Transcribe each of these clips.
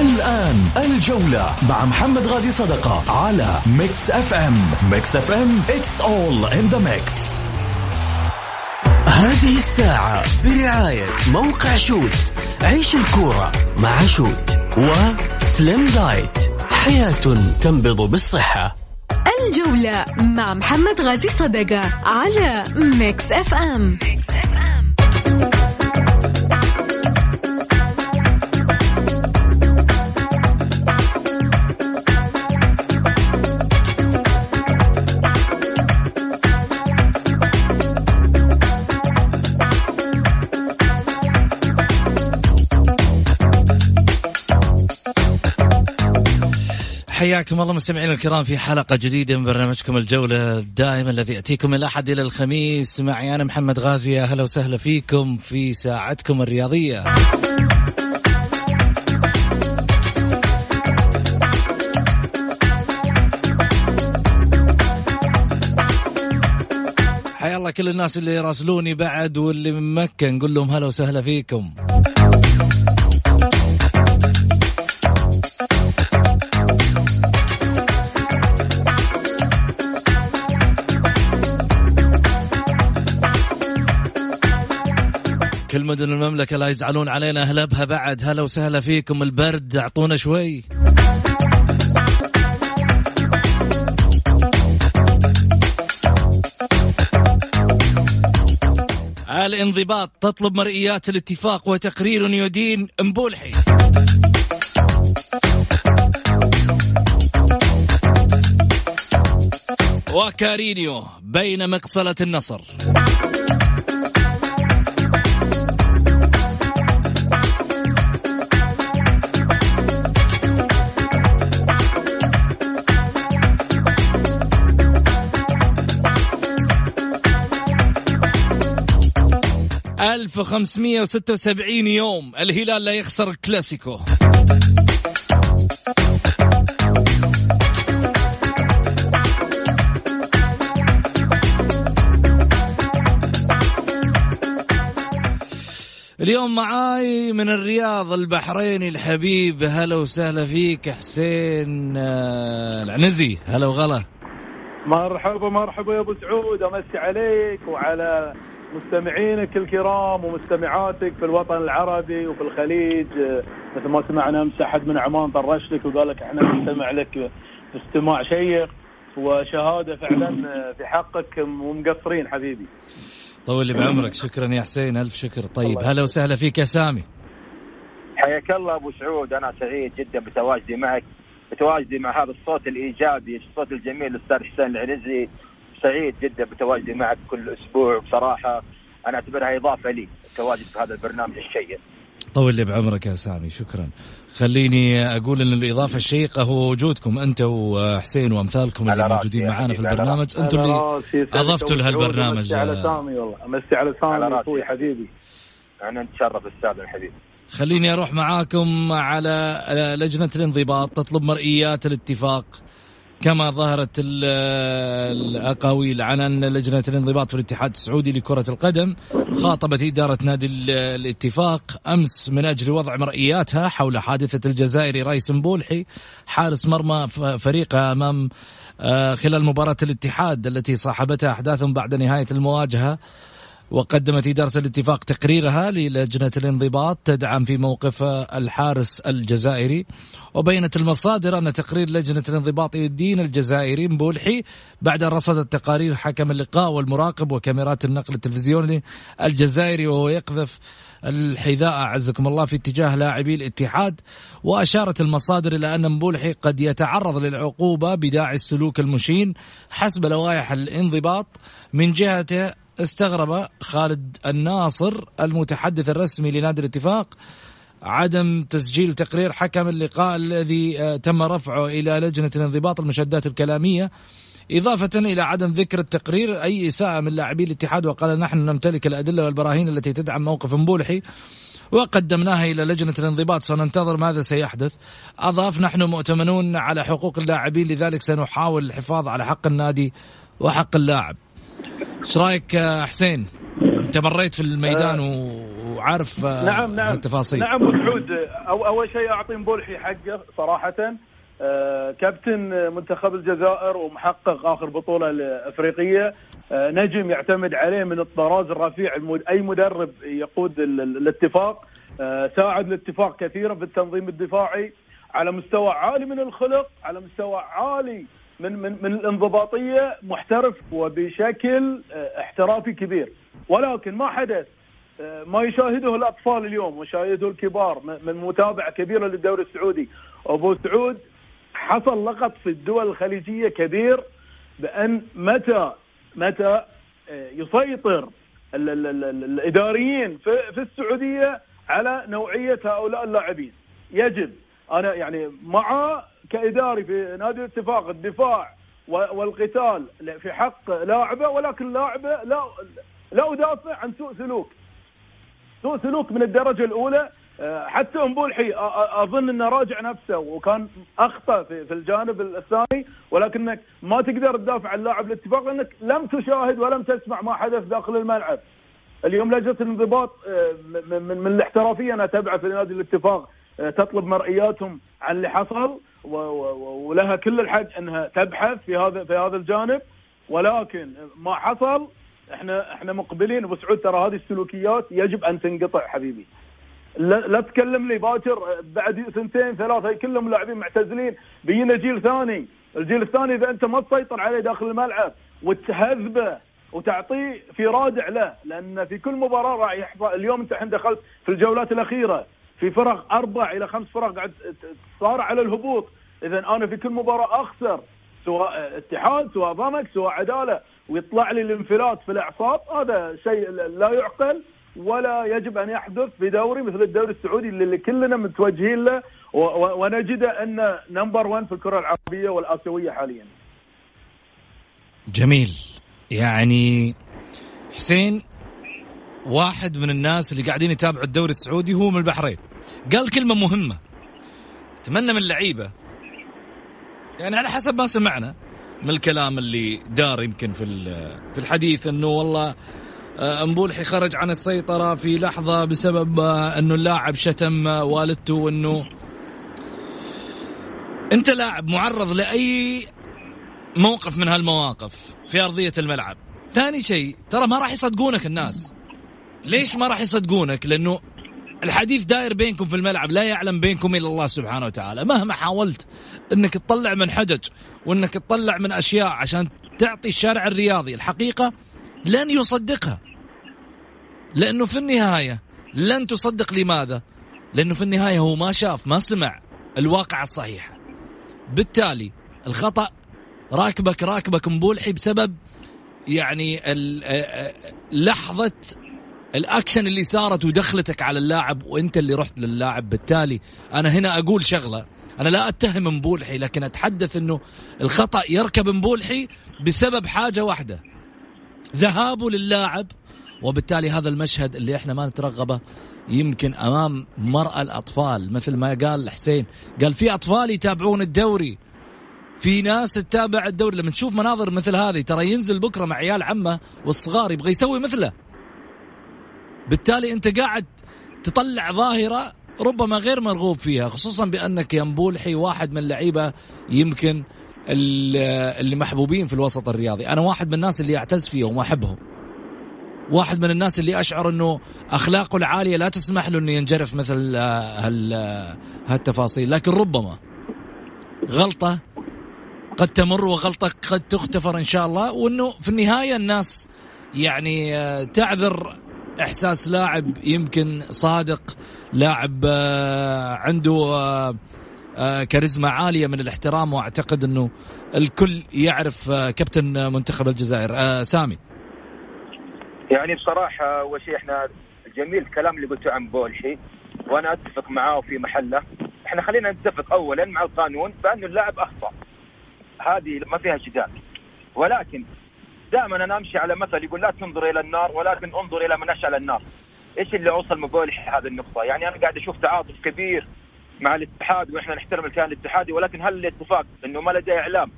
الآن الجولة مع محمد غازي صدقة على ميكس اف ام ميكس اف ام it's all in the mix. هذه الساعة برعاية موقع شوت. عيش الكورة مع شوت وسليم دايت حياة تنبض بالصحة. الجولة مع محمد غازي صدقة على ميكس اف ام حياكم الله مستمعينا الكرام في حلقة جديدة من برنامجكم الجولة الدائم الذي يأتيكم من الأحد إلى الخميس. معي أنا محمد غازي. أهلا وسهلا فيكم في ساعتكم الرياضية. حيا الله كل الناس اللي يراسلوني بعد واللي من مكة. نقول لهم هلا وسهلا فيكم. كل مدن المملكة لا يزعلون علينا. أهل أبها بعد. هلا وسهلا فيكم. البرد أعطونا شوي. الانضباط تطلب مرئيات الاتفاق وتقرير يدين مبولحي وكارينيو بين مقصلة النصر. ألف وخمسمية وستة وسبعين يوم. الهلال لا يخسر الكلاسيكو اليوم معاي من الرياض البحريني الحبيب. هلا وسهلا فيك حسين آه، العنزي. هلا وغلا. مرحبا مرحبا يا أبو سعود. أمسي عليك وعلى مستمعينك الكرام ومستمعاتك في الوطن العربي وفي الخليج آه، مثل ما سمعنا أمس أحد من عمان طرش لك وقال لك إحنا نستمع لك استماع شيق وشهادة فعلا آه، في حقك ومقصرين حبيبي. طول لي بعمرك. شكرا يا حسين. ألف شكر. طيب هلا وسهلا فيك يا سامي. حياك الله أبو سعود. أنا سعيد جدا بتواجدي معك بتواجدي مع هذا الصوت الإيجابي الصوت الجميل الاستاذ حسين العنزي سعيد جدا بتواجدي معك كل أسبوع. بصراحة أنا أعتبرها إضافة لي التواجد في هذا البرنامج الشيق. طول لي بعمرك يا سامي شكرا. خليني أقول إن الإضافة الشيقة هو وجودكم أنت وحسين وأمثالكم اللي موجودين معانا في البرنامج. أنتم اللي أضفتوا لهالبرنامج. امسي على سامي والله. امسي على سامي. أخوي حبيبي. أنا نتشرف أستاذ الحبيب. خليني أروح معاكم على لجنة الانضباط تطلب مرئيات الاتفاق. كما ظهرت ال- الأقاويل عن أن لجنة الانضباط في الاتحاد السعودي لكرة القدم خاطبت إدارة نادي ال- الاتفاق أمس من أجل وضع مرئياتها حول حادثة الجزائري رايس مبولحي حارس مرمى فريقها أمام آه، خلال مباراة الاتحاد التي صاحبتها أحداث بعد نهاية المواجهة. وقدمت إدارة الاتفاق تقريرها للجنة الانضباط تدعم في موقفها الحارس الجزائري. وبينت المصادر أن تقرير لجنة الانضباط يدين الجزائري مبولحي بعد أن رصدت تقارير حكم اللقاء والمراقب وكاميرات النقل التلفزيوني الجزائري وهو يقذف الحذاء أعزكم الله في اتجاه لاعبي الاتحاد. وأشارت المصادر إلى أن مبولحي قد يتعرض للعقوبة بداعي السلوك المشين حسب لوائح الانضباط من جهته استغرب خالد الناصر المتحدث الرسمي لنادي الاتفاق عدم تسجيل تقرير حكم اللقاء الذي آه، تم رفعه إلى لجنة الانضباط المشادات الكلامية إضافة إلى عدم ذكر التقرير أي إساءة من لاعبي الاتحاد وقال نحن نمتلك الأدلة والبراهين التي تدعم موقف مبولحي وقدمناها إلى لجنة الانضباط سننتظر ماذا سيحدث. أضاف نحن مؤتمنون على حقوق اللاعبين لذلك سنحاول الحفاظ على حق النادي وحق اللاعب. إيش رأيك حسين؟ أنت مريت في الميدان وعارف نعم نعم. التفاصيل نعم سعود أو أول شيء أعطي مبولحي حقه صراحة. آه، كابتن منتخب الجزائر ومحقق آخر بطولة افريقيه آه، نجم يعتمد عليه من الطراز الرفيع أي مدرب يقود الاتفاق. آه، ساعد الاتفاق كثيرا في التنظيم الدفاعي على مستوى عالي من الخلق على مستوى عالي من من من الانضباطية محترف وبشكل احترافي كبير. ولكن ما حدث ما يشاهده الأطفال اليوم ويشاهده الكبار من متابعه كبيره للدوري السعودي. أبو سعود حصل لغط في الدول الخليجية كبير بأن متى متى آه، يسيطر ال ال ال الإداريين في السعودية على نوعية هؤلاء اللاعبين. يجب أنا يعني مع كإداري في نادي الاتفاق الدفاع والقتال في حق لاعبه ولكن لاعبه لا لا أدافع عن سوء سلوك. سوء سلوك من الدرجة الأولى. آه، حتى امبولحي أظن إنه راجع نفسه وكان أخطأ في, الجانب الثاني ولكنك ما تقدر تدافع عن لاعب الاتفاق لأنك لم تشاهد ولم تسمع ما حدث داخل الملعب. اليوم لجنه الانضباط آه، من, من الاحترافية أنا اتابعه في نادي الاتفاق. تطلب مرئياتهم عن اللي حصل ولها كل الحق أنها تبحث في هذا في هذا الجانب. ولكن ما حصل إحنا إحنا مقبلين. ابو سعود ترى هذه السلوكيات يجب أن تنقطع حبيبي. لا تكلم لي باكر بعد سنتين ثلاثة كلهم لاعبين معتزلين. بينا جيل ثاني، الجيل الثاني إذا أنت ما تسيطر عليه داخل الملعب وتهذبه وتعطيه في رادع له لأن في كل مباراة راح يحصل اليوم أنت الحين دخلت في الجولات الأخيرة. في فرق أربع إلى خمس فرق قاعد صار على الهبوط، اذا أنا في كل مباراة أخسر سواء اتحاد سواء ضمك سواء عدالة. ويطلع لي الانفلات في الإعصاب هذا شيء لا يعقل ولا يجب أن يحدث في دوري مثل الدوري السعودي اللي كلنا متوجهين له. ونجد أن نمبر 1 في الكرة العربية والآسيوية حاليا. جميل. يعني حسين واحد من الناس اللي قاعدين يتابعوا الدوري السعودي هو من البحرين. قال كلمة مهمة. أتمنى من اللعيبه يعني على حسب ما سمعنا من الكلام اللي دار يمكن في في الحديث إنه والله آه، مبولحي خرج عن السيطرة في لحظة بسبب آه، إنه اللاعب شتم آه، والدته وإنه أنت لاعب معرض لأي موقف من هالمواقف في أرضية الملعب. ثاني شيء ترى ما راح يصدقونك الناس. ليش ما راح يصدقونك؟ لأنه الحديث داير بينكم في الملعب لا يعلم بينكم إلا الله سبحانه وتعالى. مهما حاولت إنك تطلع من حجج وإنك تطلع من أشياء عشان تعطي الشارع الرياضي الحقيقة لن يصدقها. لأنه في النهاية لن تصدق لماذا؟ لأنه في النهاية هو ما شاف ما سمع الواقع الصحيح بالتالي الخطأ راكبك راكبك مبولحي بسبب يعني لحظة الأكشن اللي صارت ودخلتك على اللاعب وأنت اللي رحت للاعب بالتالي أنا هنا أقول شغلة. أنا لا أتهم مبولحي لكن أتحدث إنه الخطأ يركب مبولحي بسبب حاجة واحدة. ذهابه للاعب وبالتالي هذا المشهد اللي إحنا ما نترغبه يمكن أمام مرأى الأطفال. مثل ما قال حسين قال في أطفال يتابعون الدوري في ناس تتابع الدوري. لما تشوف مناظر مثل هذه ترى ينزل بكرة مع عيال عمه والصغار يبغى يسوي مثله. بالتالي انت قاعد تطلع ظاهرة ربما غير مرغوب فيها خصوصا بأنك يا مبولحي واحد من اللعيبة يمكن اللي محبوبين في الوسط الرياضي. أنا واحد من الناس اللي أعتز فيهم وأحبهم. واحد من الناس اللي أشعر إنه أخلاقه العالية لا تسمح له إنه ينجرف مثل هال هالتفاصيل. لكن ربما غلطة قد تمر وغلطة قد تغتفر إن شاء الله وإنه في النهاية الناس يعني آه، تعذر إحساس لاعب يمكن صادق لاعب آه، عنده آه، كاريزما عالية من الاحترام وأعتقد إنه الكل يعرف كابتن منتخب الجزائر. سامي. يعني بصراحة أول شيء إحنا جميل الكلام اللي قلته عن بولحي وأنا أتفق معاه في محله. إحنا خلينا نتفق اولا مع القانون بانه اللاعب أخطأ. هذه ما فيها جدال ولكن دائما أنا أمشي على مثل يقول لا تنظر إلى النار ولكن انظر إلى من أشعل النار. إيش اللي أوصل مبولح هذه النقطة؟ يعني أنا قاعد أشوف تعاطف كبير مع الاتحاد وإحنا نحترم الكيان الاتحادي ولكن هل الاتفاق إنه ما لديه إعلام؟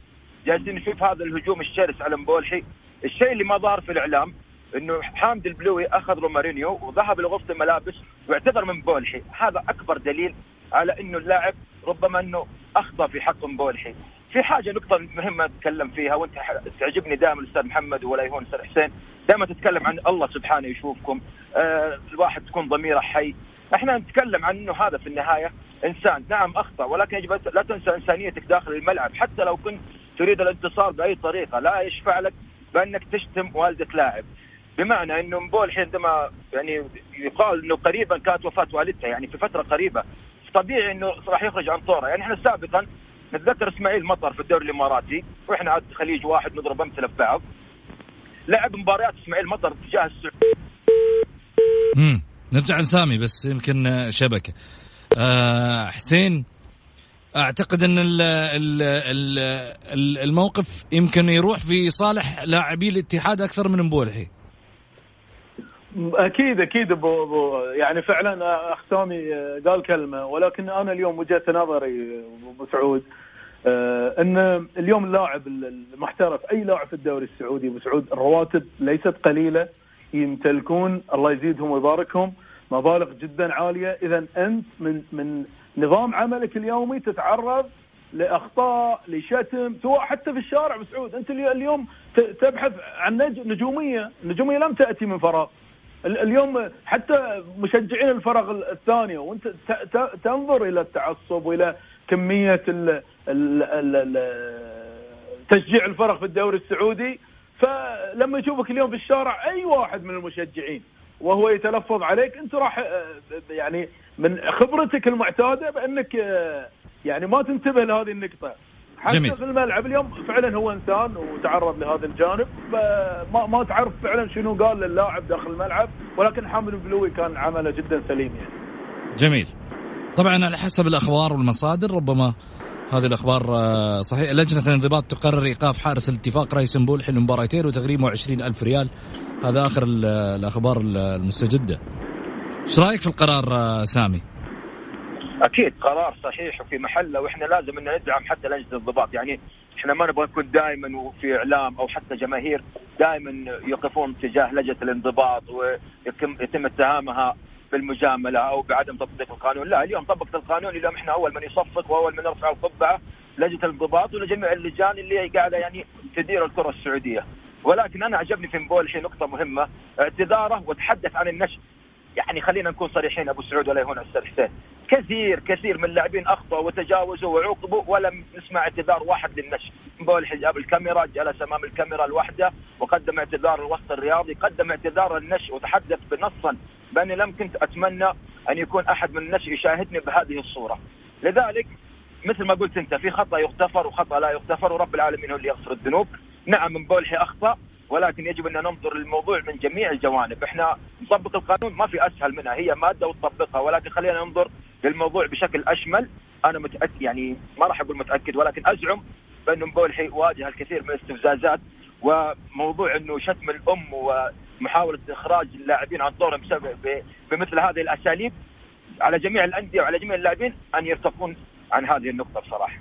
جالسين نشوف هذا الهجوم الشرس على مبولحي. الشيء اللي ما ظهر في الإعلام إنه حامد البلوي أخذ رومارينيو وذهب لغرفة الملابس واعتذر من بولحي هذا أكبر دليل على إنه اللاعب ربما إنه أخطأ في حق مبولحي. في حاجة نقطة مهمة اتكلم فيها وأنت تعجبني دائما الأستاذ محمد ولا يهون الأستاذ حسين. دائما تتكلم عن الله سبحانه يشوفكم. آه الواحد تكون ضميره حي. إحنا نتكلم عن إنه هذا في النهاية إنسان. نعم أخطأ ولكن يجب لا تنسى إنسانيتك داخل الملعب. حتى لو كنت تريد الانتصار بأي طريقة لا يشفع لك بأنك تشتم والده لاعب. بمعنى إنه مبول عندما يعني يقال إنه قريبا كانت وفاة والدته يعني في فترة قريبة. طبيعي إنه راح يخرج عن طورة. يعني إحنا سابقا نتذكر إسماعيل مطر في الدوري الإماراتي وإحنا عاد خليج واحد نضرب أمثلة في بعض. لعب مباريات إسماعيل مطر تجاه السعوديه امم نرجع لسامي بس يمكن شبكة. آه حسين أعتقد إن ال ال ال الموقف يمكن يروح في صالح لاعبي الاتحاد أكثر من مبولحي. أكيد أكيد ابو ابو يعني فعلا أخ سامي قال كلمة ولكن أنا اليوم وجهه نظري ابو سعود آه، إن اليوم اللاعب المحترف أي لاعب في الدوري السعودي أبو سعود الرواتب ليست قليلة يمتلكون الله يزيدهم ويباركهم مبالغ جدا عالية. اذا أنت من من نظام عملك اليومي تتعرض لأخطاء لشتم سواء حتى في الشارع بسعود أنت اليوم تبحث عن نجومية النجوميه لم تأتي من فراغ. اليوم حتى مشجعين الفرق الثانية وانت تنظر إلى التعصب وإلى كمية تشجيع الفرق في الدوري السعودي. فلما يشوفك اليوم في الشارع أي واحد من المشجعين وهو يتلفظ عليك أنت راح يعني من خبرتك المعتادة بأنك يعني ما تنتبه لهذه النقطة. جميل. في الملعب اليوم فعلا هو إنسان وتعرض لهذا الجانب ما ما تعرف فعلا شنو قال للاعب داخل الملعب ولكن حامد البلوي كان عمله جدا سليم يعني. جميل. طبعا على حسب الأخبار والمصادر ربما هذه الأخبار آه، صحيح لجنة الانضباط تقرر إيقاف حارس الاتفاق رئيس بولحي لمباراتين وتغريمه 20 ألف ريال هذا آخر الأخبار المستجدة إيش رأيك في القرار آه، سامي أكيد قرار صحيح وفي محله وإحنا لازم إن ندعم حتى لجنة الانضباط يعني إحنا ما نبغى نكون دائما وفي إعلام أو حتى جماهير دائما يقفون تجاه لجنة الانضباط ويتم اتهامها بالمجاملة أو بعدم تطبيق القانون، لا اليوم طبقت القانون اليوم إحنا أول من يصفق وأول من يرفع القبعة لجنة الانضباط ولجميع اللجان اللي قاعدة يعني تدير الكرة السعودية. ولكن أنا عجبني في مبولحي نقطة مهمة اعتذاره وتحدث عن النشء يعني خلينا نكون صريحين أبو سعود ولا يهون أستاذ حسين. كثير كثير من اللاعبين أخطأوا وتجاوزوا وعوقبوا ولم نسمع اعتذار واحد للنشء مبولحي جاب الكاميرا جلس أمام الكاميرا لوحده وقدم اعتذار الوسط الرياضي قدم اعتذار النشء وتحدث بنصا باني لم كنت أتمنى أن يكون أحد من النشء يشاهدني بهذه الصورة. لذلك مثل ما قلت أنت في خطأ يغتفر وخطأ لا يغتفر ورب العالمين هو اللي يغفر الذنوب. نعم مبولحي أخطأ ولكن يجب أن ننظر للموضوع من جميع الجوانب، إحنا نطبق القانون ما في أسهل منها. هي مادة وتطبقها ولكن خلينا ننظر للموضوع بشكل أشمل، أنا متأكد يعني ما راح أقول متأكد ولكن أزعم بانه مبولحي واجه الكثير من الاستفزازات وموضوع إنه شتم الأم ومحاولة إخراج اللاعبين عن دورهم بمثل هذه الأساليب. على جميع الأندية وعلى جميع اللاعبين أن يرتقون عن هذه النقطة بصراحة.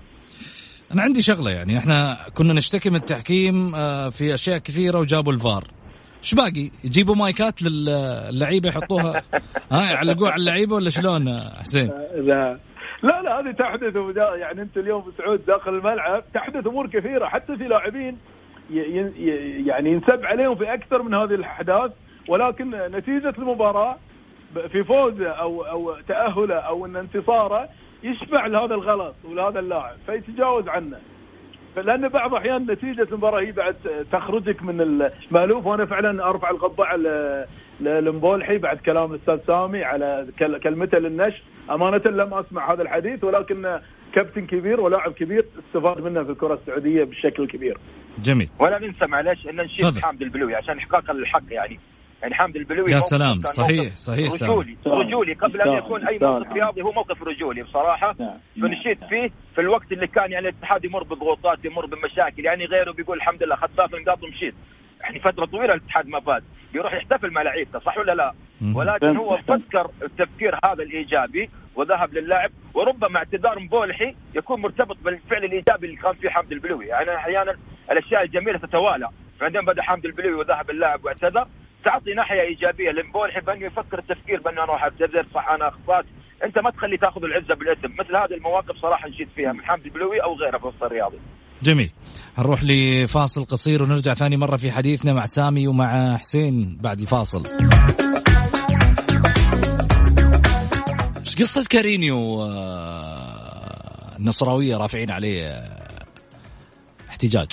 أنا عندي شغلة يعني. إحنا كنا نشتكي من التحكيم آه، في أشياء كثيرة وجابوا الفار. إيش باقي؟ يجيبوا مايكات للعيبة يحطوها. ها يعلقوها على اللعيبة ولا شلون حسين؟ لا لا لا هذه تحدث يعني أنت اليوم سعود داخل الملعب تحدث أمور كثيرة. حتى في لاعبين يعني ينسب عليهم في أكثر من هذه الأحداث. ولكن نتيجة المباراة في فوزه أو أو تأهله أو إن انتصاره يشفع لهذا الغلط ولهذا اللاعب فيتجاوز عنه لأن بعض الاحيان نتيجة المباراة هي بعد تخرجك من المالوف وأنا فعلا أرفع القبعة لمبولحي بعد كلام الاستاذ سامي على كلمته للنشر أمانة لم أسمع هذا الحديث ولكن كابتن كبير ولاعب كبير استفاد منه في الكرة السعودية بشكل كبير. جميل. ولا ننسى معلش إن نشيد حامد البلوي عشان احقاقا للحق يعني يعني حامد البلوي يا سلام، كان صحيح، موقف صحيح،. رجولي رجولي. قبل أن يكون اي. موقف رياضي هو موقف رجولي بصراحة. نعم. فنشيد فيه في الوقت اللي كان يعني الاتحاد يمر بضغوطات يمر بمشاكل يعني غيره بيقول الحمد لله اخذت ثلاث نقاط ومشيت يعني فترة طويلة الاتحاد ما فاز. بيروح يحتفل مع لعيبته صح ولا لا؟ ولكن هو. فكر التفكير هذا الإيجابي وذهب للاعب وربما اعتذار مبولحي يكون مرتبط بالفعل الإيجابي اللي كان فيه حمد البلوي. يعني أحيانا الأشياء الجميلة تتوالى. بعدين بدأ حمد البلوي وذهب اللاعب واعتذر. تعطي ناحية إيجابية. لمبولحي بأنه يفكر التفكير بأنه أنا راح اعتذر صح أنا أخطأت. أنت ما تخلي تأخذ العزة بالاثم مثل هذه المواقف صراحة نشيد فيها. من حمد البلوي أو غيره في الوسط الرياضي. جميل. هنروح لفاصل قصير ونرجع ثاني مرة في حديثنا مع سامي ومع حسين بعد الفاصل. إيش قصة كارينيو آه، النصراوية رافعين عليه آه، احتجاج.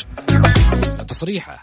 تصريحه.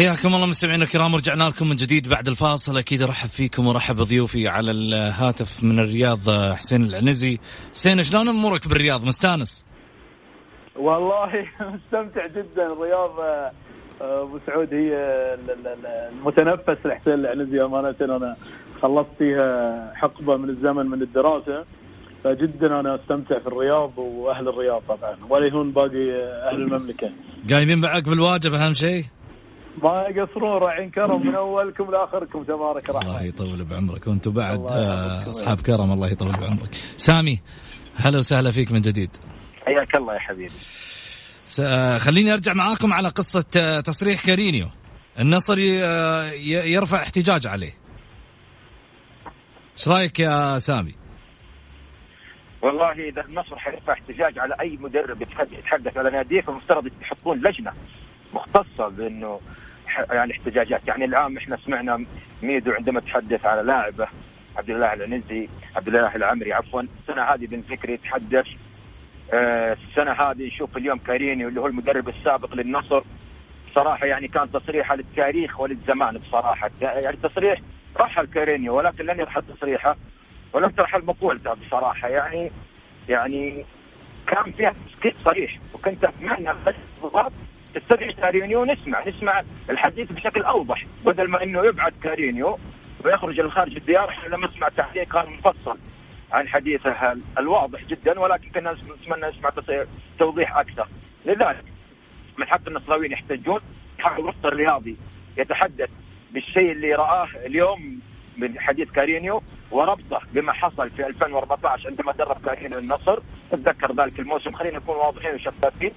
حياكم الله مستمعينا الكرام ورجعنا لكم من جديد بعد الفاصل. أكيد أرحب فيكم وأرحب بضيوفي على الهاتف من الرياض آه، حسين العنزي. حسين شلون أمورك بالرياض؟ مستانس؟ والله مستمتع جدا. الرياض آه، آه، أبو سعود هي ال- ال- ال- المتنفس لحسين العنزي أمانة. أنا خلصت فيها حقبة من الزمن من الدراسة. فجدا أنا أستمتع في الرياض وأهل الرياض طبعا. ولا يهون باقي أهل المملكة. قايمين معك بالواجب أهم شيء؟ ما يقصرون راعين كرم من أولكم لآخركم تبارك الله الرحمن يطول بعمرك. وأنتم بعد الله آه،. أصحاب كرم الله يطول بعمرك. سامي هلا وسهلا فيك من جديد. حياك الله يا حبيبي. آه، خليني أرجع معاكم على قصة آه، تصريح كارينيو. النصر يرفع احتجاج عليه. إيش رأيك يا سامي؟ والله إذا النصر حيرفع احتجاج على أي مدرب يتحدث على ناديه فالمفترض يحطون لجنة مختصة بإنه يعني احتجاجات. يعني الآن إحنا سمعنا ميدو عندما تحدث على لاعبه عبد الله العنزي عبد الله العمري عفوا السنة هذه بن فكري يتحدث آه، السنة هذه نشوف اليوم كارينيو اللي هو المدرب السابق للنصر. صراحة يعني كان تصريحه للتاريخ وللزمان بصراحة. يعني تصريح رحل كارينيو ولكن لن يرحل تصريحه ولم ترحل مقولته بصراحة. يعني يعني كان فيها تسكيت صريح وكنت أتمنى بس بالضبط تستدعي كارينيو نسمع نسمع الحديث بشكل أوضح بدل ما إنه يبعد كارينيو ويخرج لخارج الديار إحنا لم نسمع تعليق كان مفصل عن حديثه ال- الواضح جدا ولكن كنا نتمنى نسمع توضيح أكثر. لذلك من حق النصراويين يحتجون حق الوسط الرياضي يتحدث بالشيء اللي رآه اليوم من حديث كارينيو وربطه بما حصل في 2014 عندما درب كارينيو النصر. تذكر ذلك الموسم خلينا نكون واضحين وشفافين.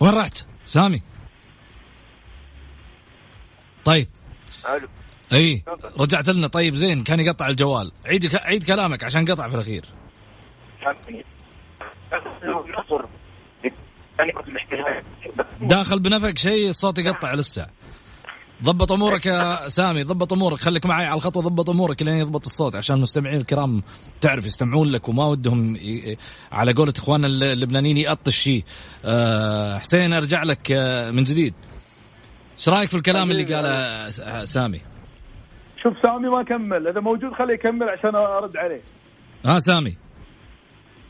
وين رحت؟ سامي. طيب. إي. رجعت لنا. طيب زين. كان يقطع الجوال. عيد عيد كلامك عشان قطع في الأخير. داخل بنفق شيء الصوت يقطع لسه. ضبط أمورك يا سامي ضبط أمورك. خليك معي على الخط وضبط أمورك لين يضبط الصوت عشان المستمعين الكرام تعرف يستمعون لك وما ودهم ي... على قولة إخواننا الل- اللبنانيين يقطش شيء أه حسين أرجع لك آه، من جديد. إيش رأيك في الكلام اللي قاله س- سامي؟ شوف سامي ما كمل. إذا موجود خليه يكمل عشان أرد عليه. ها سامي.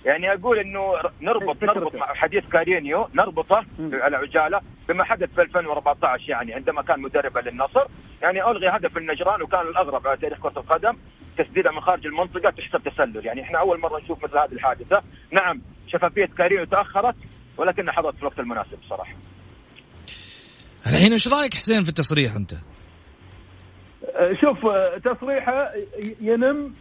يعني أقول إنه نربط. نربط مع حديث كارينيو نربطه على عجالة. بما حدث في 2014 يعني عندما كان مدربا للنصر يعني ألغي هدف النجران وكان الأغرب على تاريخ كرة القدم تسديده من خارج المنطقة تحسب تسلل. يعني إحنا أول مرة نشوف مثل هذه الحادثة. نعم شفافية كارينيو تأخرت ولكنها حضرت في الوقت المناسب بصراحة. الحين إيش رأيك حسين في التصريح أنت؟ آه، شوف آه، تصريحه ينم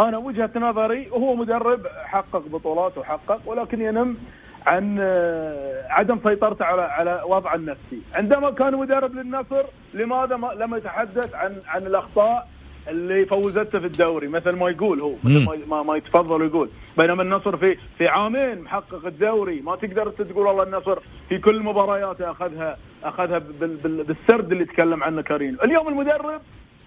أنا وجهة نظري هو مدرب حقق بطولات وحقق ولكن ينم عن آه، عدم سيطرته على على وضعه النفسي، عندما كان مدرب للنصر لماذا ما لم يتحدث عن عن الأخطاء اللي فوزته في الدوري؟ مثل ما يقول هو مثل. ما- ما, ما يتفضل ويقول. بينما النصر في في عامين محقق الدوري. ما تقدر تقول والله النصر في كل مبارياته أخذها أخذها بال بال بالسرد اللي تكلم عنه كارين اليوم المدرب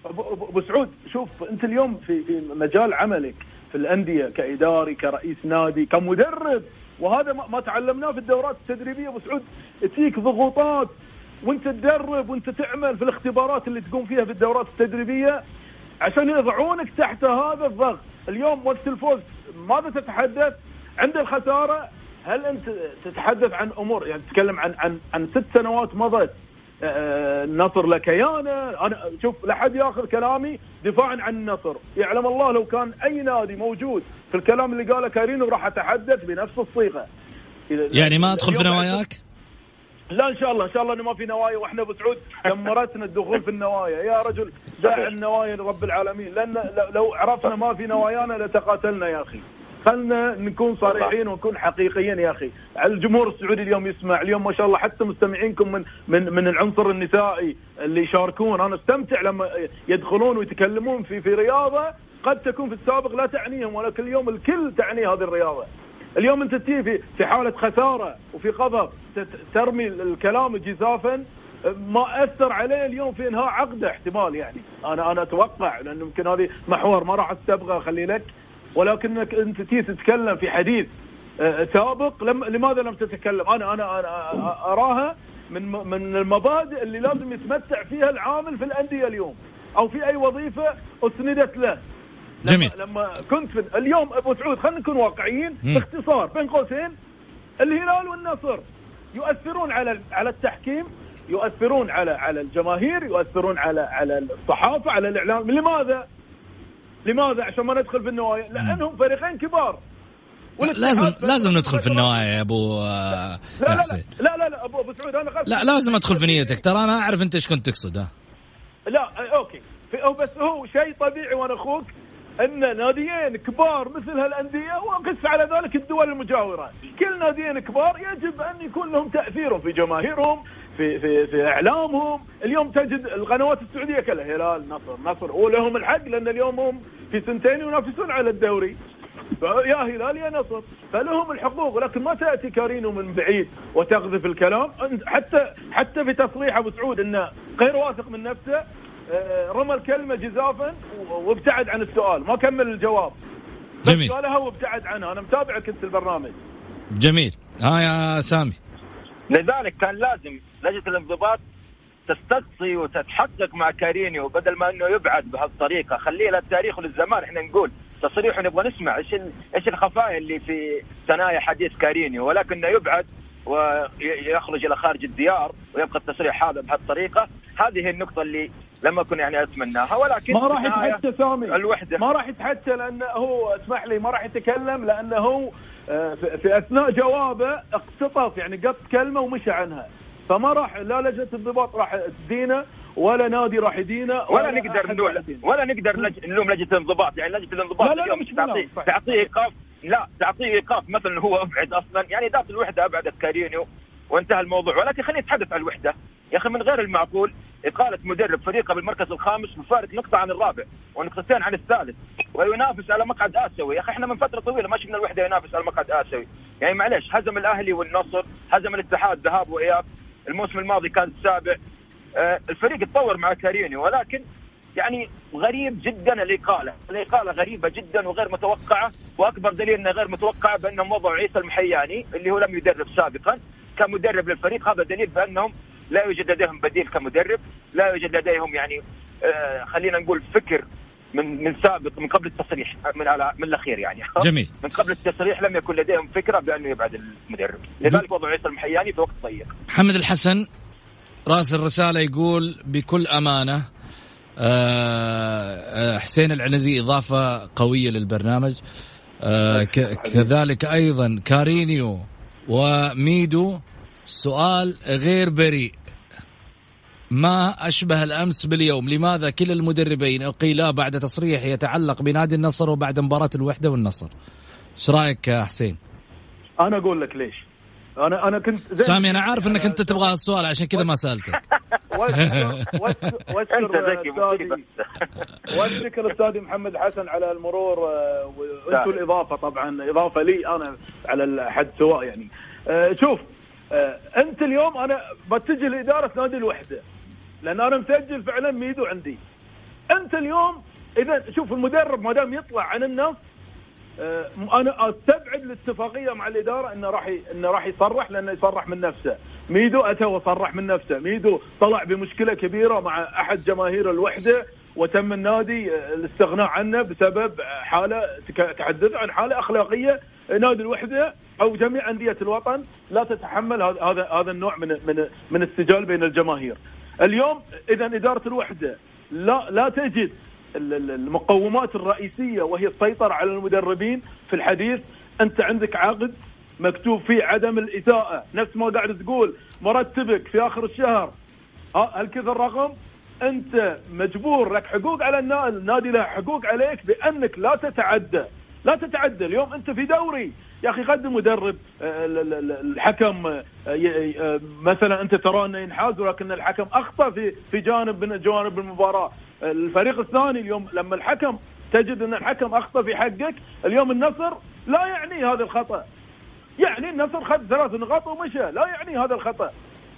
أبو سعود شوف أنت اليوم في في مجال عملك. في الأندية كإداري كرئيس نادي كمدرب. وهذا ما تعلمناه في الدورات التدريبية أبو سعود. تجيك ضغوطات وأنت تدرب وأنت تعمل في الاختبارات اللي تقوم فيها في الدورات التدريبية عشان يضعونك تحت هذا الضغط. اليوم وقت الفوز ماذا تتحدث عند الخسارة. هل أنت تتحدث عن أمور؟ يعني تتكلم عن عن عن ست سنوات مضت. النصر لكيانه أنا شوف لا حد ياخذ كلامي دفاعا عن النصر يعلم الله لو كان أي نادي موجود في الكلام اللي قاله كارينو راح أتحدث بنفس الصيغة. يعني ما أدخل في نواياك؟ لا إن شاء الله إن شاء الله إنه ما في نوايا وإحنا ابو سعود دمرتنا الدخول في النوايا. يا رجل دع النوايا لرب العالمين. لأن لو عرفنا ما في نوايانا لتقاتلنا يا أخي. خلنا نكون صريحين ونكون حقيقيين يا أخي. الجمهور السعودي اليوم يسمع اليوم ما شاء الله حتى مستمعينكم من من من العنصر النسائي اللي يشاركون. أنا أستمتع لما يدخلون ويتكلمون في في رياضة قد تكون في السابق لا تعنيهم ولكن اليوم الكل تعني هذه الرياضة. اليوم أنت تجي في في حالة خسارة وفي غضب ترمي الكلام جزافا ما أثر عليه اليوم في إنهاء عقده احتمال يعني. أنا أنا أتوقع لأنه يمكن هذه محور ما راح استبغى أخلي لك ولكنك انت تتكلم في حديث آه، سابق لم لماذا لم تتكلم أنا أنا أنا أراها من من المبادئ اللي لازم يتمتع فيها العامل في الأندية اليوم أو في أي وظيفة أسندت له جميل لما, لما كنت في اليوم أبو سعود خلينا نكون واقعيين مم. باختصار بين قوسين الهلال والنصر يؤثرون على على التحكيم يؤثرون على على الجماهير يؤثرون على على الصحافة على الإعلام لماذا؟ لماذا؟ عشان ما ندخل في النوايا. لأنهم فريقين كبار. لازم لازم ندخل في النوايا يا أبو لا لا حسين لا. لا لا أبو أبو سعود أنا لا لازم أدخل في نيتك. ترى أنا أعرف أنت إيش كنت تقصد ها. لا أوكي. هو بس هو شيء طبيعي وأنا أخوك إن ناديين كبار مثل هالأندية وقس على ذلك الدول المجاورة، كل ناديين كبار يجب أن يكون لهم تأثير في جماهيرهم في في في إعلامهم، اليوم تجد القنوات السعودية كلها هلال نصر نصر ولهم الحق لأن اليوم هم في سنتين ينافسون على الدوري. يا هلال يا نصر فلهم الحقوق ولكن ما تأتي كارينيو من بعيد وتقذف الكلام. حتى حتى في تصريح أبو سعود انه غير واثق من نفسه آه، رمى الكلمة جزافا وابتعد عن السؤال. ما كمل الجواب. جميل. قالها وابتعد عنها أنا متابعك أنت البرنامج. جميل. ها يا سامي. لذلك كان لازم لجنة الانضباط تستقصي وتتحقق مع كارينيو بدل ما إنه يبعد بهالطريقة. خليه للتاريخ وللزمان إحنا نقول تصريح نبغى نسمع إيش إيش الخفايا اللي في ثنايا حديث كارينيو. ولكنه يبعد ويخرج إلى خارج الديار ويبقى التصريح هذا بهالطريقة. هذه النقطة اللي لم أكن يعني أتمناها ولكن ما راح يتحكى سامي. الوحدة. ما راح يتحكى لأنه هو اسمح لي ما راح يتكلم لأنه هو آه، في أثناء جوابه اقتطف يعني قط كلمة ومشى عنها. فما راح لا لجنة الضباط راح تدينه ولا نادي راح يدينه ولا أحد نقدر يدينه. ولا نقدر نلوم لجنة الانضباط يعني لجنة الانضباط لا، لا، اليوم مش تعطيه. تعطيه إيقاف. لا تعطيه إيقاف مثلا هو أبعد أصلا. يعني ذات الوحدة ابعدت كارينيو وانتهى الموضوع. ولكن خلينا نتحدث عن الوحده يا أخي من غير المعقول إقالة مدرب فريقه بالمركز الخامس بفارق نقطة عن الرابع ونقطتين عن الثالث وينافس على مقعد آسيوي. يا أخي إحنا من فترة طويلة ما شفنا الوحدة ينافس على مقعد آسيوي. يعني معليش هزم الأهلي والنصر هزم الاتحاد ذهاب وإياب. الموسم الماضي كان السابع. آه، الفريق اتطور مع كارينيو ولكن يعني غريب جدا الاقاله، الاقاله غريبة جدا وغير متوقعة. وأكبر دليل انها غير متوقعة بأنهم وضعوا عيسى المحياني اللي هو لم يدرب سابقا كمدرب للفريق. هذا دليل بأنهم لا يوجد لديهم بديل كمدرب، لا يوجد لديهم يعني آه خلينا نقول فكر من من سابق من قبل التصريح من على من الأخير يعني. جميل. من قبل التصريح لم يكن لديهم فكرة بأنه يبعد المدرب، لذلك وضعوا عيسى المحياني في وقت ضيق. محمد الحسن رأس الرسالة يقول بكل آه، حسين العنزي إضافة قوية للبرنامج. آه، كذلك أيضا كارينيو وميدو. سؤال غير بريء. ما أشبه الأمس باليوم؟ لماذا كلا المدربين أقيلا بعد تصريح يتعلق بنادي النصر وبعد مباراة الوحدة والنصر؟ إيش رأيك يا حسين؟ أنا أقول لك ليش. أنا أنا كنت سامي أنا عارف إنك أنت تبغى السؤال عشان كذا ما سألتك. والشكر استاذي محمد حسن على المرور آه، وأنتم الإضافة طبعا إضافة لي أنا على الحد سواء يعني. آه، شوف آه، أنت اليوم أنا بتجي لإدارة نادي الوحدة لأن أنا مسجل فعلا ميدو عندي. أنت اليوم إذا شوف المدرب ما دام يطلع عن النص أنا أستبعد الاتفاقية مع الإدارة إنه راح إنه راح يصرح لأنه يصرح من نفسه. ميدو أتى وصرح من نفسه. ميدو طلع بمشكلة كبيرة مع أحد جماهير الوحدة وتم النادي آه، الاستغناء عنه بسبب آه، حالة تحدث عن حالة أخلاقية. نادي الوحدة أو جميع أندية الوطن لا تتحمل هذا هذا النوع من من من السجال بين الجماهير. اليوم إذا إدارة الوحدة لا لا تجد المقومات الرئيسية وهي السيطرة على المدربين في الحديث أنت عندك عقد مكتوب فيه عدم الاساءه نفس ما قاعد تقول مرتبك في آخر الشهر. ها هالكثر رقم أنت مجبور لك حقوق على النا- النادي له حقوق عليك بأنك لا تتعدى. لا تتعدى اليوم أنت في دوري. يا أخي قدم مدرب آه، ال- ال- ال- الحكم آه، آه، مثلا أنت ترى انه ينحاز ولكن الحكم أخطأ في في جانب من جوانب المباراة. الفريق الثاني اليوم لما الحكم تجد أن الحكم أخطأ في حقك اليوم النصر لا يعني هذا الخطأ. يعني النصر خذ ثلاث نقاط ومشى. لا يعني هذا الخطأ.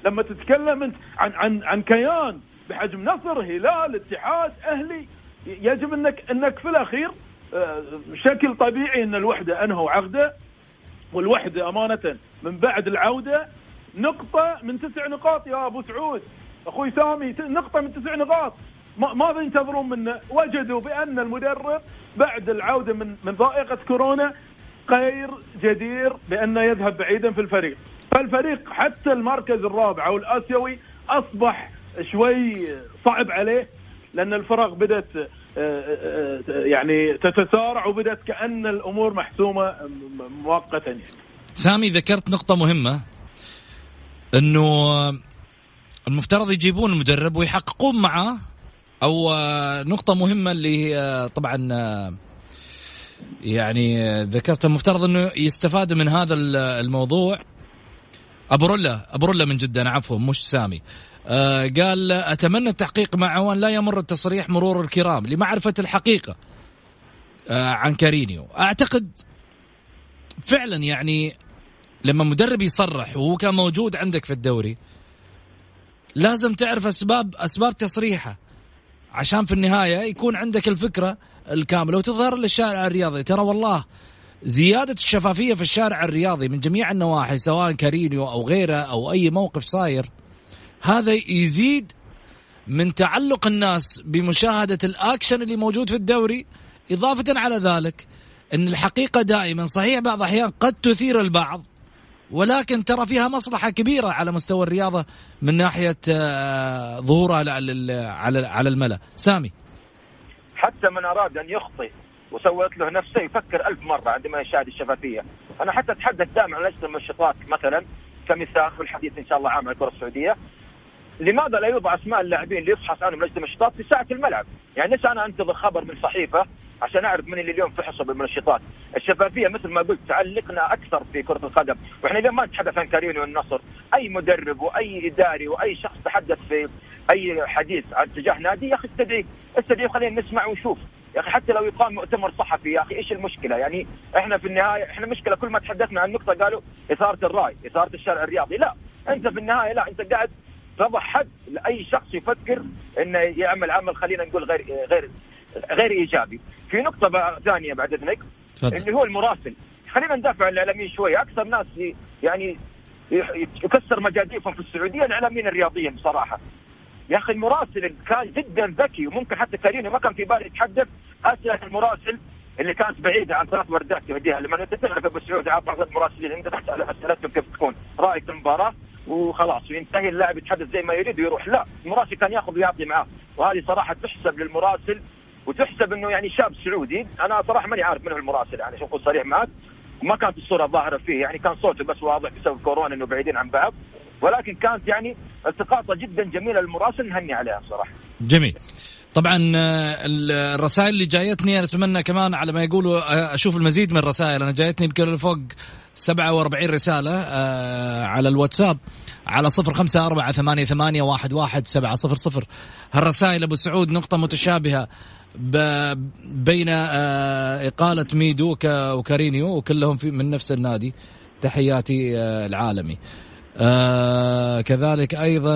لما تتكلم أنت عن عن عن كيان بحجم نصر هلال اتحاد أهلي يجب انك انك في الاخير بشكل طبيعي إن الوحدة انهوا عقده والوحدة أمانة من بعد العودة. نقطة من تسع نقاط يا أبو سعود. أخوي سامي نقطة من تسع نقاط. ما ينتظرون منه؟ وجدوا بأن المدرب بعد العودة من من ضائقة كورونا غير جدير بأنه يذهب بعيدا في الفريق، فالفريق حتى المركز الرابع أو الآسيوي أصبح شوي صعب عليه لأن الفرق بدأت يعني تتسارع وبدات كأن الأمور محسومة م- مؤقتا يعني. سامي ذكرت نقطة مهمة إنه المفترض يجيبون المدرب ويحققون معاه أو آه، نقطة مهمة اللي هي طبعا يعني ذكرت المفترض إنه يستفاد من هذا ال- الموضوع أبو رولا أبو رولا من جدة عفوا مش سامي آه، قال أتمنى التحقيق مع عوان لا يمر التصريح مرور الكرام لمعرفة الحقيقة آه، عن كارينيو. أعتقد فعلا يعني لما مدرب يصرح وهو كان موجود عندك في الدوري لازم تعرف أسباب أسباب تصريحه عشان في النهاية يكون عندك الفكرة الكاملة. وتظهر للشارع الرياضي ترى والله زيادة الشفافية في الشارع الرياضي من جميع النواحي سواء كارينيو أو غيره أو أي موقف صاير هذا يزيد من تعلق الناس بمشاهدة الأكشن اللي موجود في الدوري. إضافة على ذلك إن الحقيقة دائما صحيح بعض الأحيان قد تثير البعض ولكن ترى فيها مصلحة كبيرة على مستوى الرياضة من ناحية آه، ظهورها على على على الملأ. سامي. حتى من أراد أن يخطئ وسويت له نفسه يفكر ألف مرة عندما يشاهد الشفافية. أنا حتى أتحدث دائما عن لجنة المنشطات مثلا كمثال في الحديث إن شاء الله عام عن الكرة السعودية. لماذا لا يوضع أسماء اللاعبين اللي يفحص عنهم لجنه المنشطات في ساعة الملعب؟ يعني ليش أنا أنتظر خبر من صحيفة عشان أعرف من اللي اليوم فحصوا بالمنشطات؟ الشفافية مثل ما قلت تعلقنا أكثر في كرة القدم، وإحنا اليوم ما نتحدث عن كاريني والنصر، أي مدرب وأي إداري وأي شخص تحدث في أي حديث عن اتجاه نادي يا أخي استدعيه، استدعيه خلينا نسمع ونشوف، يا أخي حتى لو يقام مؤتمر صحفي يا أخي إيش المشكلة؟ يعني إحنا في النهاية إحنا مشكلة كل ما تحدثنا عن نقطة قالوا إثارة الرأي، إثارة الشارع الرياضي، لا أنت في النهاية لا أنت قاعد تضع حد لأي شخص يفكر إنه يعمل عمل خلينا نقول غير غير غير إيجابي. في نقطة ثانية بعد إذنك. اللي هو المراسل. خلينا ندافع عن الإعلاميين شوي، أكثر ناس يعني يكسر مجاديفهم في السعودية الإعلاميين الرياضيين بصراحة. يا أخي المراسل كان جدا ذكي وممكن حتى كاريني ما كان في باله يتحدث أسئلة المراسل اللي كانت بعيدة عن ثلاث وردات يوديها لما انت تعرف أبو سعود بعض المراسلين أنت تسأل أسئلتهم كيف تكون رأيك في المباراة وخلاص وينتهي اللاعب يتحدث زي ما يريد ويروح. لا المراسل كان ياخذ ويعطي معاه. وهذه صراحة تحسب للمراسل وتحسب إنه يعني شاب سعودي. أنا صراحة ماني عارف من هو المراسل يعني عشان اكون صريح معك. وما كانت الصورة ظاهره فيه يعني كان صوته بس واضح بسبب كورونا إنه بعيدين عن بعض. ولكن كانت يعني التقاطة جدا جميلة للمراسل نهني عليها صراحة. جميل. طبعا آه، الرسائل اللي جايتني أنا أتمنى كمان على ما يقولوا آه، أشوف المزيد من الرسائل. أنا جايتني يمكن فوق 47 رسالة آه على الواتساب على صفر خمسة أربعة ثمانية, ثمانية واحد, واحد سبعة صفر صفر. هالرسائل أبو سعود نقطة متشابهة بين آه إقالة ميدو وكارينيو وكلهم من نفس النادي. تحياتي آه العالمي. كذلك أيضا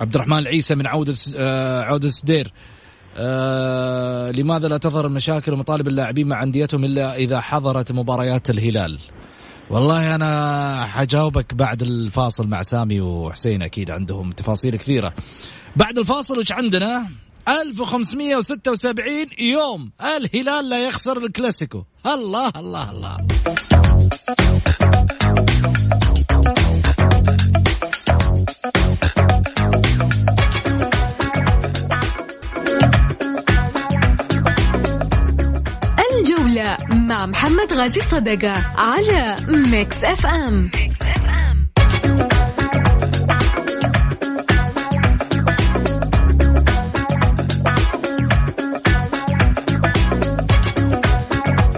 عبد الرحمن العيسى من عودة عودة سدير. آه لماذا لا تظهر المشاكل ومطالب اللاعبين مع أنديتهم إلا إذا حضرت مباريات الهلال؟ والله أنا حجاوبك بعد الفاصل مع سامي وحسين أكيد عندهم تفاصيل كثيرة. بعد الفاصل وش عندنا؟ 1576 يوم الهلال لا يخسر الكلاسيكو الله الله الله مع محمد غازي صدقة على Mix FM, Mix FM.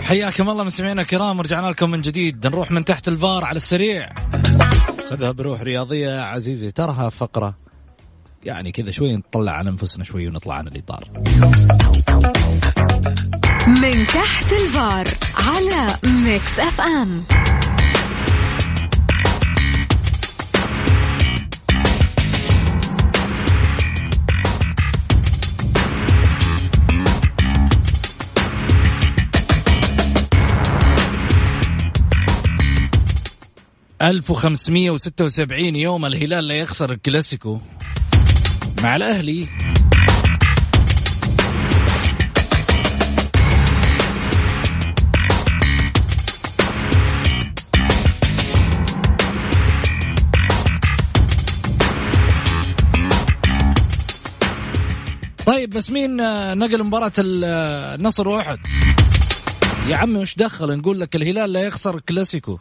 حياكم الله مستمعينا الكرام رجعنا لكم من جديد. نروح من تحت الفار على السريع. خذها بروح رياضية عزيزي. تراها فقرة يعني كذا شوي نطلع عن أنفسنا شوي ونطلع عن الإطار. من تحت الفار على Mix FM 1576 يوم الهلال لا يخسر الكلاسيكو مع الأهلي. طيب بس مين نقل مباراة النصر واحد؟ يا عمي وش دخل؟ نقول لك الهلال لا يخسر الكلاسيكو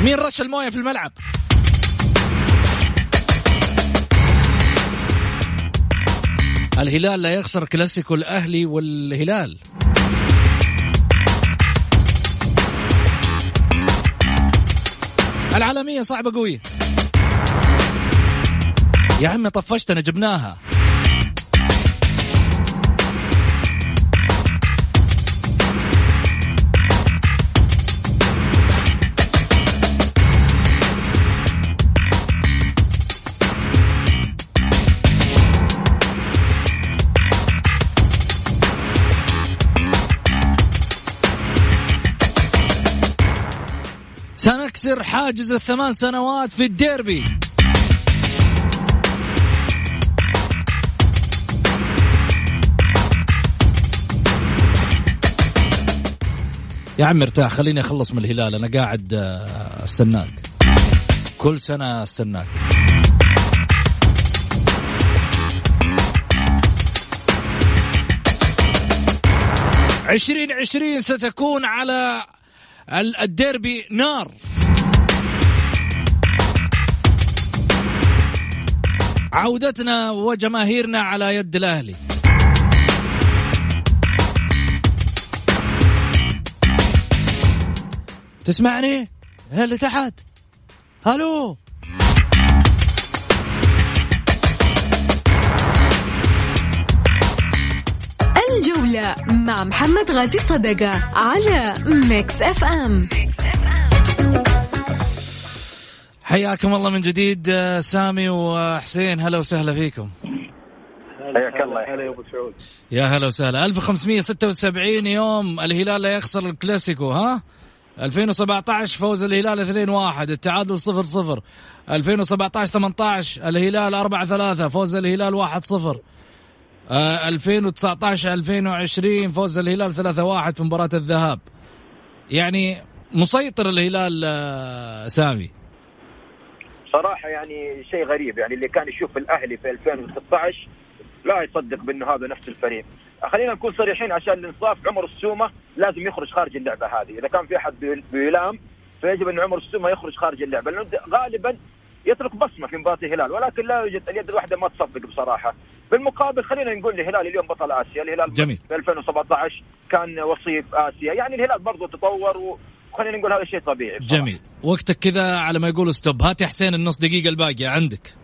مين رش الموية في الملعب؟ الهلال لا يخسر كلاسيكو الأهلي والهلال. العالمية صعبة قوية يا عمي طفشتنا جبناها. سنكسر حاجز الثمان سنوات في الديربي. يا عم ارتاح خليني أخلص من الهلال أنا قاعد آه، أستناك. كل سنة أستناك. عشرين عشرين ستكون على الديربي نار. عودتنا وجماهيرنا على يد الأهلي. تسمعني؟ اللي تحت ألو الجولة مع محمد غازي صدقة على Mix FM حياكم الله من جديد آه، سامي وحسين. هلا وسهلا فيكم. حياك الله. هلا يا أبو سعود. يا هلا وسهلا. 1576 يوم الهلال لا يخسر الكلاسيكو ها؟ 2017 فوز الهلال 2-1 التعادل 0-0 2017 18 الهلال 4-3 فوز الهلال 1-0 2019 2020 فوز الهلال 3-1 في مباراة الذهاب. يعني مسيطر الهلال آه، سامي. صراحة يعني شيء غريب يعني اللي كان يشوف الأهلي في 2016 لا يصدق بأنه هذا نفس الفريق. خلينا نكون صريحين عشان الانصاف عمر السومة لازم يخرج خارج اللعبة هذه. إذا كان في أحد بيلام فيجب إن عمر السومة يخرج خارج اللعبة لأنه غالبا يترك بصمة في مباراة الهلال ولكن لا يوجد اليد الواحدة ما تصفق بصراحة. بالمقابل خلينا نقول الهلال اليوم بطل آسيا. الهلال جميل. في 2017 كان وصيف آسيا. يعني الهلال برضه تطور وخلينا نقول هذا شيء طبيعي بصراحة. جميل. وقتك كذا على ما يقولوا ستوب هات يا حسين النص دقيقة الباقية عندك.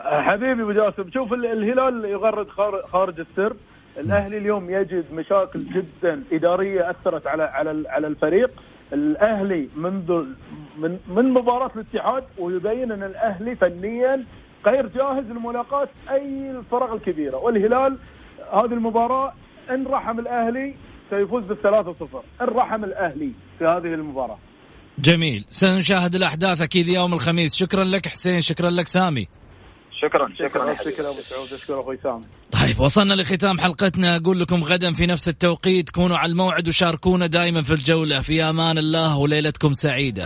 حبيبي أبو جاسم شوف ال- الهلال يغرد خار- خارج السر. الأهلي اليوم يجد مشاكل جدا إدارية أثرت على على على الفريق. الأهلي منذ من من مباراة الاتحاد ويبين أن الأهلي فنيا غير جاهز لملاقاة أي الفرق الكبيرة. والهلال هذه المباراة إن رحم الأهلي سيفوز بالثلاثة صفر. إن رحم الأهلي في هذه المباراة. جميل. سنشاهد الأحداث أكيد يوم الخميس. شكرا لك حسين شكرا لك سامي. شكرا شكرا شكرا أبو سعود شكرا أخوي سامي. طيب وصلنا لختام حلقتنا. أقول لكم غدا في نفس التوقيت. كونوا على الموعد وشاركونا دائما في الجولة. في أمان الله وليلتكم سعيدة.